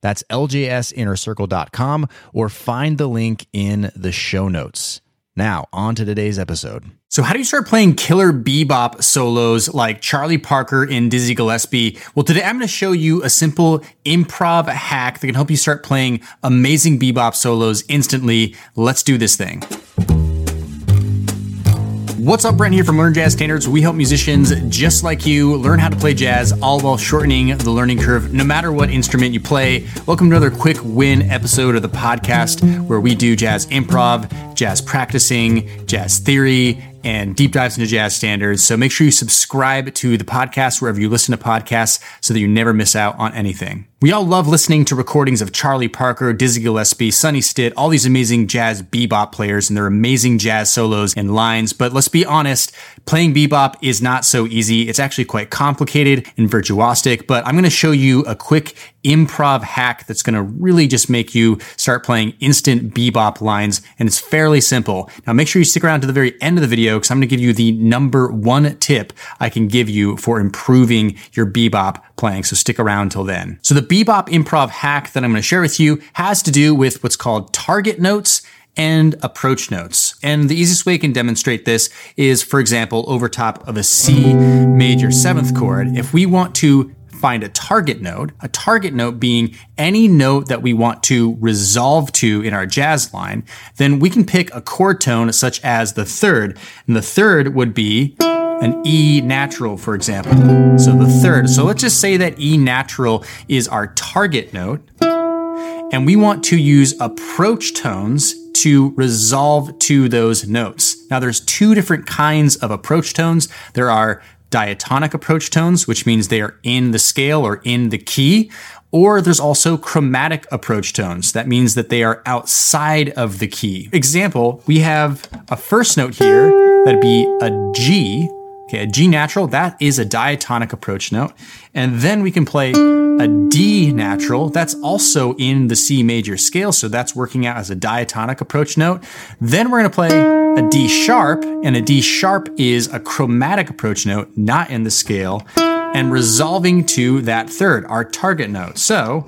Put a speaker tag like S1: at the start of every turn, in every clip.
S1: That's ljsinnercircle.com or find the link in the show notes. Now, on to today's episode.
S2: So, how do you start playing killer bebop solos like Charlie Parker in Dizzy Gillespie? Well, today I'm going to show you a simple improv hack that can help you start playing amazing bebop solos instantly. Let's do this thing. What's up, Brent here from Learn Jazz Standards. We help musicians just like you learn how to play jazz, all while shortening the learning curve, no matter what instrument you play. Welcome to another quick win episode of the podcast where we do jazz improv, jazz practicing, jazz theory, and deep dives into jazz standards. So make sure you subscribe to the podcast wherever you listen to podcasts so that you never miss out on anything. We all love listening to recordings of Charlie Parker, Dizzy Gillespie, Sonny Stitt, all these amazing jazz bebop players and their amazing jazz solos and lines. But let's be honest, playing bebop is not so easy. It's actually quite complicated and virtuosic, but I'm going to show you a quick improv hack that's going to really just make you start playing instant bebop lines. And it's fairly simple. Now make sure you stick around to the very end of the video because I'm going to give you the number one tip I can give you for improving your bebop playing. So stick around till then. So the bebop improv hack that I'm going to share with you has to do with what's called target notes and approach notes. And the easiest way you can demonstrate this is, for example, over top of a C major seventh chord. If we want to find a target note, a target note being any note that we want to resolve to in our jazz line, then we can pick a chord tone such as the third. And the third would be an E natural, for example. So the third. So let's just say that E natural is our target note. And we want to use approach tones to resolve to those notes. Now there's two different kinds of approach tones. There are diatonic approach tones, which means they are in the scale or in the key. Or there's also chromatic approach tones. That means that they are outside of the key. Example, we have a first note here that'd be a G. Okay, a G natural, that is a diatonic approach note. And then we can play a D natural, that's also in the C major scale, so that's working out as a diatonic approach note. Then we're gonna play a D sharp, and a D sharp is a chromatic approach note, not in the scale, and resolving to that third, our target note. So,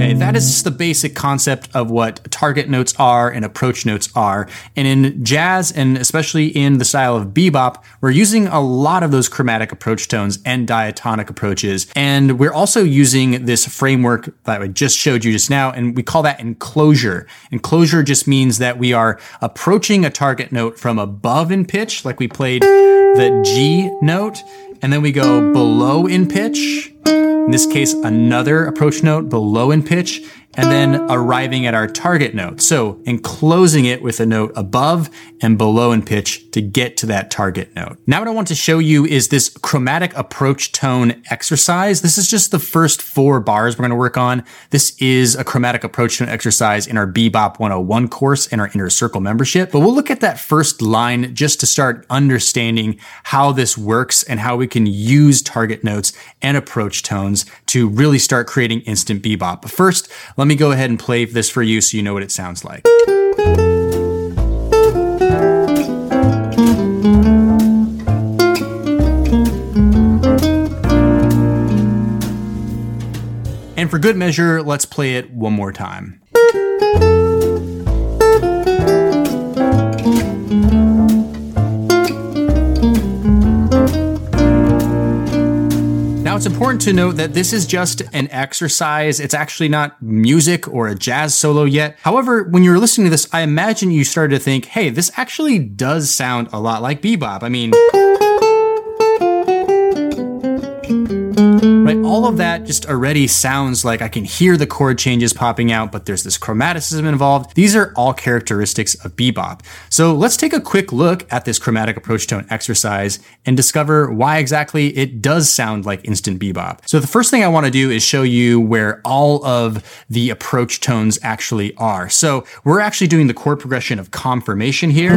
S2: Okay, that is just the basic concept of what target notes are and approach notes are. And in jazz, and especially in the style of bebop, we're using a lot of those chromatic approach tones and diatonic approaches. And we're also using this framework that I just showed you just now, and we call that enclosure. Enclosure just means that we are approaching a target note from above in pitch, like we played the G note, and then we go below in pitch in this case, another approach note below in pitch, and then arriving at our target note. So enclosing it with a note above and below in pitch to get to that target note. Now what I want to show you is this chromatic approach tone exercise. This is just the first four bars we're going to work on. This is a chromatic approach tone exercise in our Bebop 101 course in our Inner Circle membership. But we'll look at that first line just to start understanding how this works and how we can use target notes and approach tones to really start creating instant bebop. But first, let me go ahead and play this for you so you know what it sounds like. And for good measure, let's play it one more time. Important to note that this is just an exercise. It's actually not music or a jazz solo yet. However, when you were listening to this, I imagine you started to think, hey, this actually does sound a lot like bebop. I mean, all of that just already sounds like I can hear the chord changes popping out, but there's this chromaticism involved. These are all characteristics of bebop. So let's take a quick look at this chromatic approach tone exercise and discover why exactly it does sound like instant bebop. So the first thing I want to do is show you where all of the approach tones actually are. So we're actually doing the chord progression of confirmation here.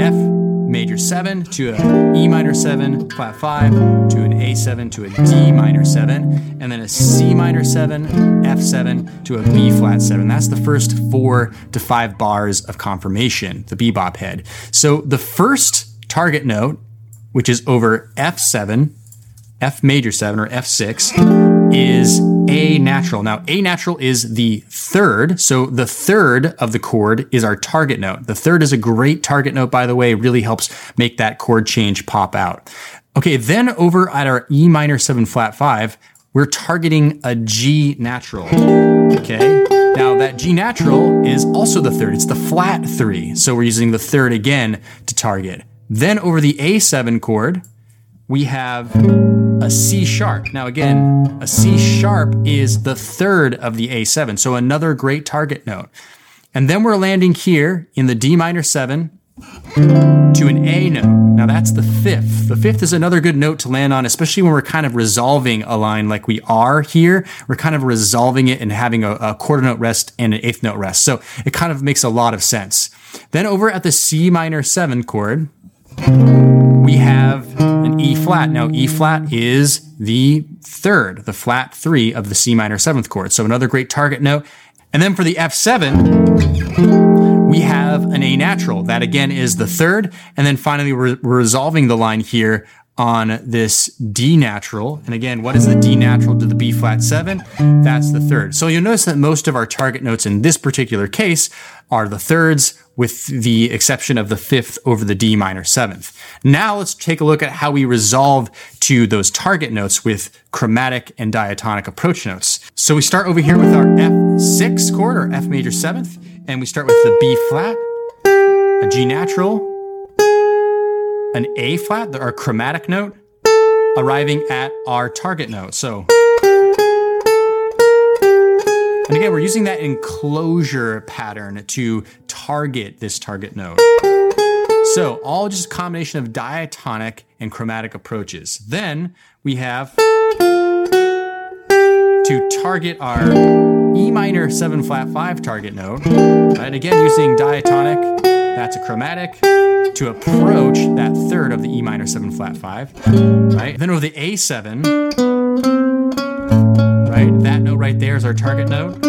S2: F major 7 to a E minor 7 flat 5 to an A7 to a D minor 7 and then a C minor 7 F7 to a B flat 7 that's the first 4 to 5 bars of confirmation the bebop head. So the first target note which is over F7 F major 7 or F6 is A natural. Now, A natural is the third. So the third of the chord is our target note. The third is a great target note, by the way, really helps make that chord change pop out. Okay, then over at our E minor 7 flat 5, we're targeting a G natural. Okay, now that G natural is also the third, it's the flat 3. So we're using the third again to target. Then over the A7 chord, we have a C sharp. Now, again, a C sharp is the third of the A7, so another great target note. And then we're landing here in the D minor 7 to an A note. Now, that's the fifth. The fifth is another good note to land on, especially when we're kind of resolving a line like we are here. We're kind of resolving it and having a, a quarter note rest and an eighth note rest. So it kind of makes a lot of sense. Then over at the C minor 7 chord, we have an E flat. Now, E flat is the third, the flat three of the C minor seventh chord. So another great target note. And then for the F7, we have an A natural. That again is the third. And then finally, we're, we're resolving the line here on this D natural. And again, what is the D natural to the B flat seven? That's the third. So you'll notice that most of our target notes in this particular case are the thirds with the exception of the fifth over the D minor seventh. Now let's take a look at how we resolve to those target notes with chromatic and diatonic approach notes. So we start over here with our F6 chord or F major seventh, and we start with the B flat, a G natural, an A flat, our chromatic note, arriving at our target note. So, and again, we're using that enclosure pattern to target this target note. So, all just a combination of diatonic and chromatic approaches. Then we have to target our E minor 7 flat 5 target note. And again, using diatonic, that's a chromatic to approach that third of the E minor 7 flat 5, right? Then over the A7, right? That note right there is our target note.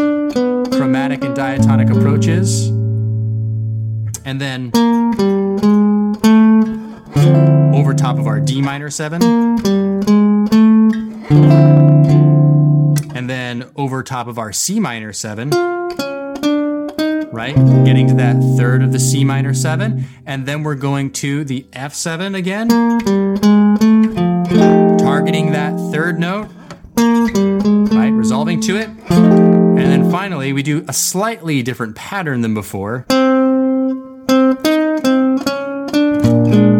S2: Chromatic and diatonic approaches. And then over top of our D minor 7. And then over top of our C minor 7 right? Getting to that third of the C minor seven. And then we're going to the F7 again, targeting that third note, right? Resolving to it. And then finally, we do a slightly different pattern than before.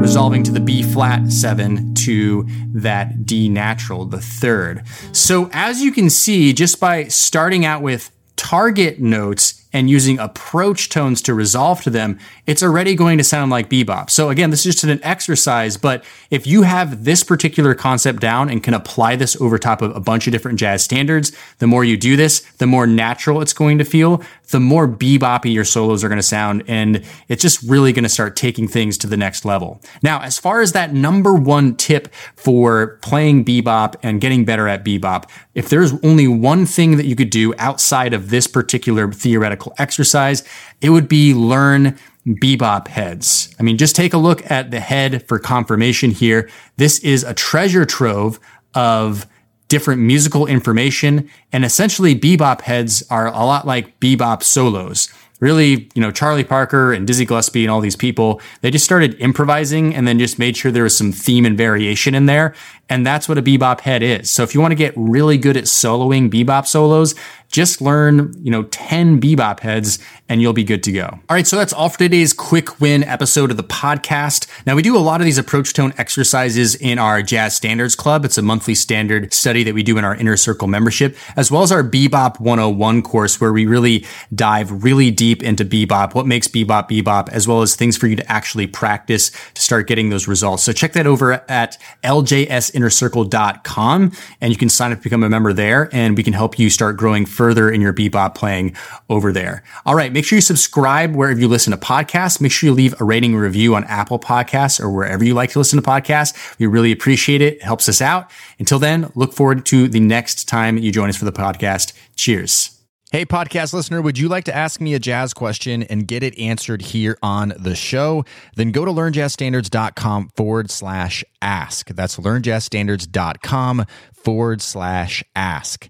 S2: Resolving to the B flat seven to that D natural, the third. So as you can see, just by starting out with target notes and using approach tones to resolve to them, it's already going to sound like bebop. So again, this is just an exercise, but if you have this particular concept down and can apply this over top of a bunch of different jazz standards, the more you do this, the more natural it's going to feel, the more beboppy your solos are going to sound, and it's just really going to start taking things to the next level. Now, as far as that number one tip for playing bebop and getting better at bebop, if there's only one thing that you could do outside of this particular theoretical exercise, it would be learn bebop heads. I mean, just take a look at the head for confirmation here. This is a treasure trove of different musical information. And essentially, bebop heads are a lot like bebop solos really, you know, Charlie Parker and Dizzy Gillespie and all these people, they just started improvising and then just made sure there was some theme and variation in there. And that's what a bebop head is. So if you want to get really good at soloing bebop solos, just learn, you know, 10 bebop heads and you'll be good to go. All right. So that's all for today's quick win episode of the podcast. Now we do a lot of these approach tone exercises in our jazz standards club. It's a monthly standard study that we do in our inner circle membership, as well as our bebop 101 course where we really dive really deep into bebop, what makes bebop bebop, as well as things for you to actually practice to start getting those results. So check that over at ljsinnercircle.com and you can sign up to become a member there and we can help you start growing further in your bebop playing over there. All right. Make sure you subscribe wherever you listen to podcasts. Make sure you leave a rating review on Apple Podcasts or wherever you like to listen to podcasts. We really appreciate it. It helps us out. Until then, look forward to the next time you join us for the podcast. Cheers.
S1: Hey, podcast listener, would you like to ask me a jazz question and get it answered here on the show? Then go to learnjazzstandards.com forward slash ask. That's learnjazzstandards.com forward slash ask.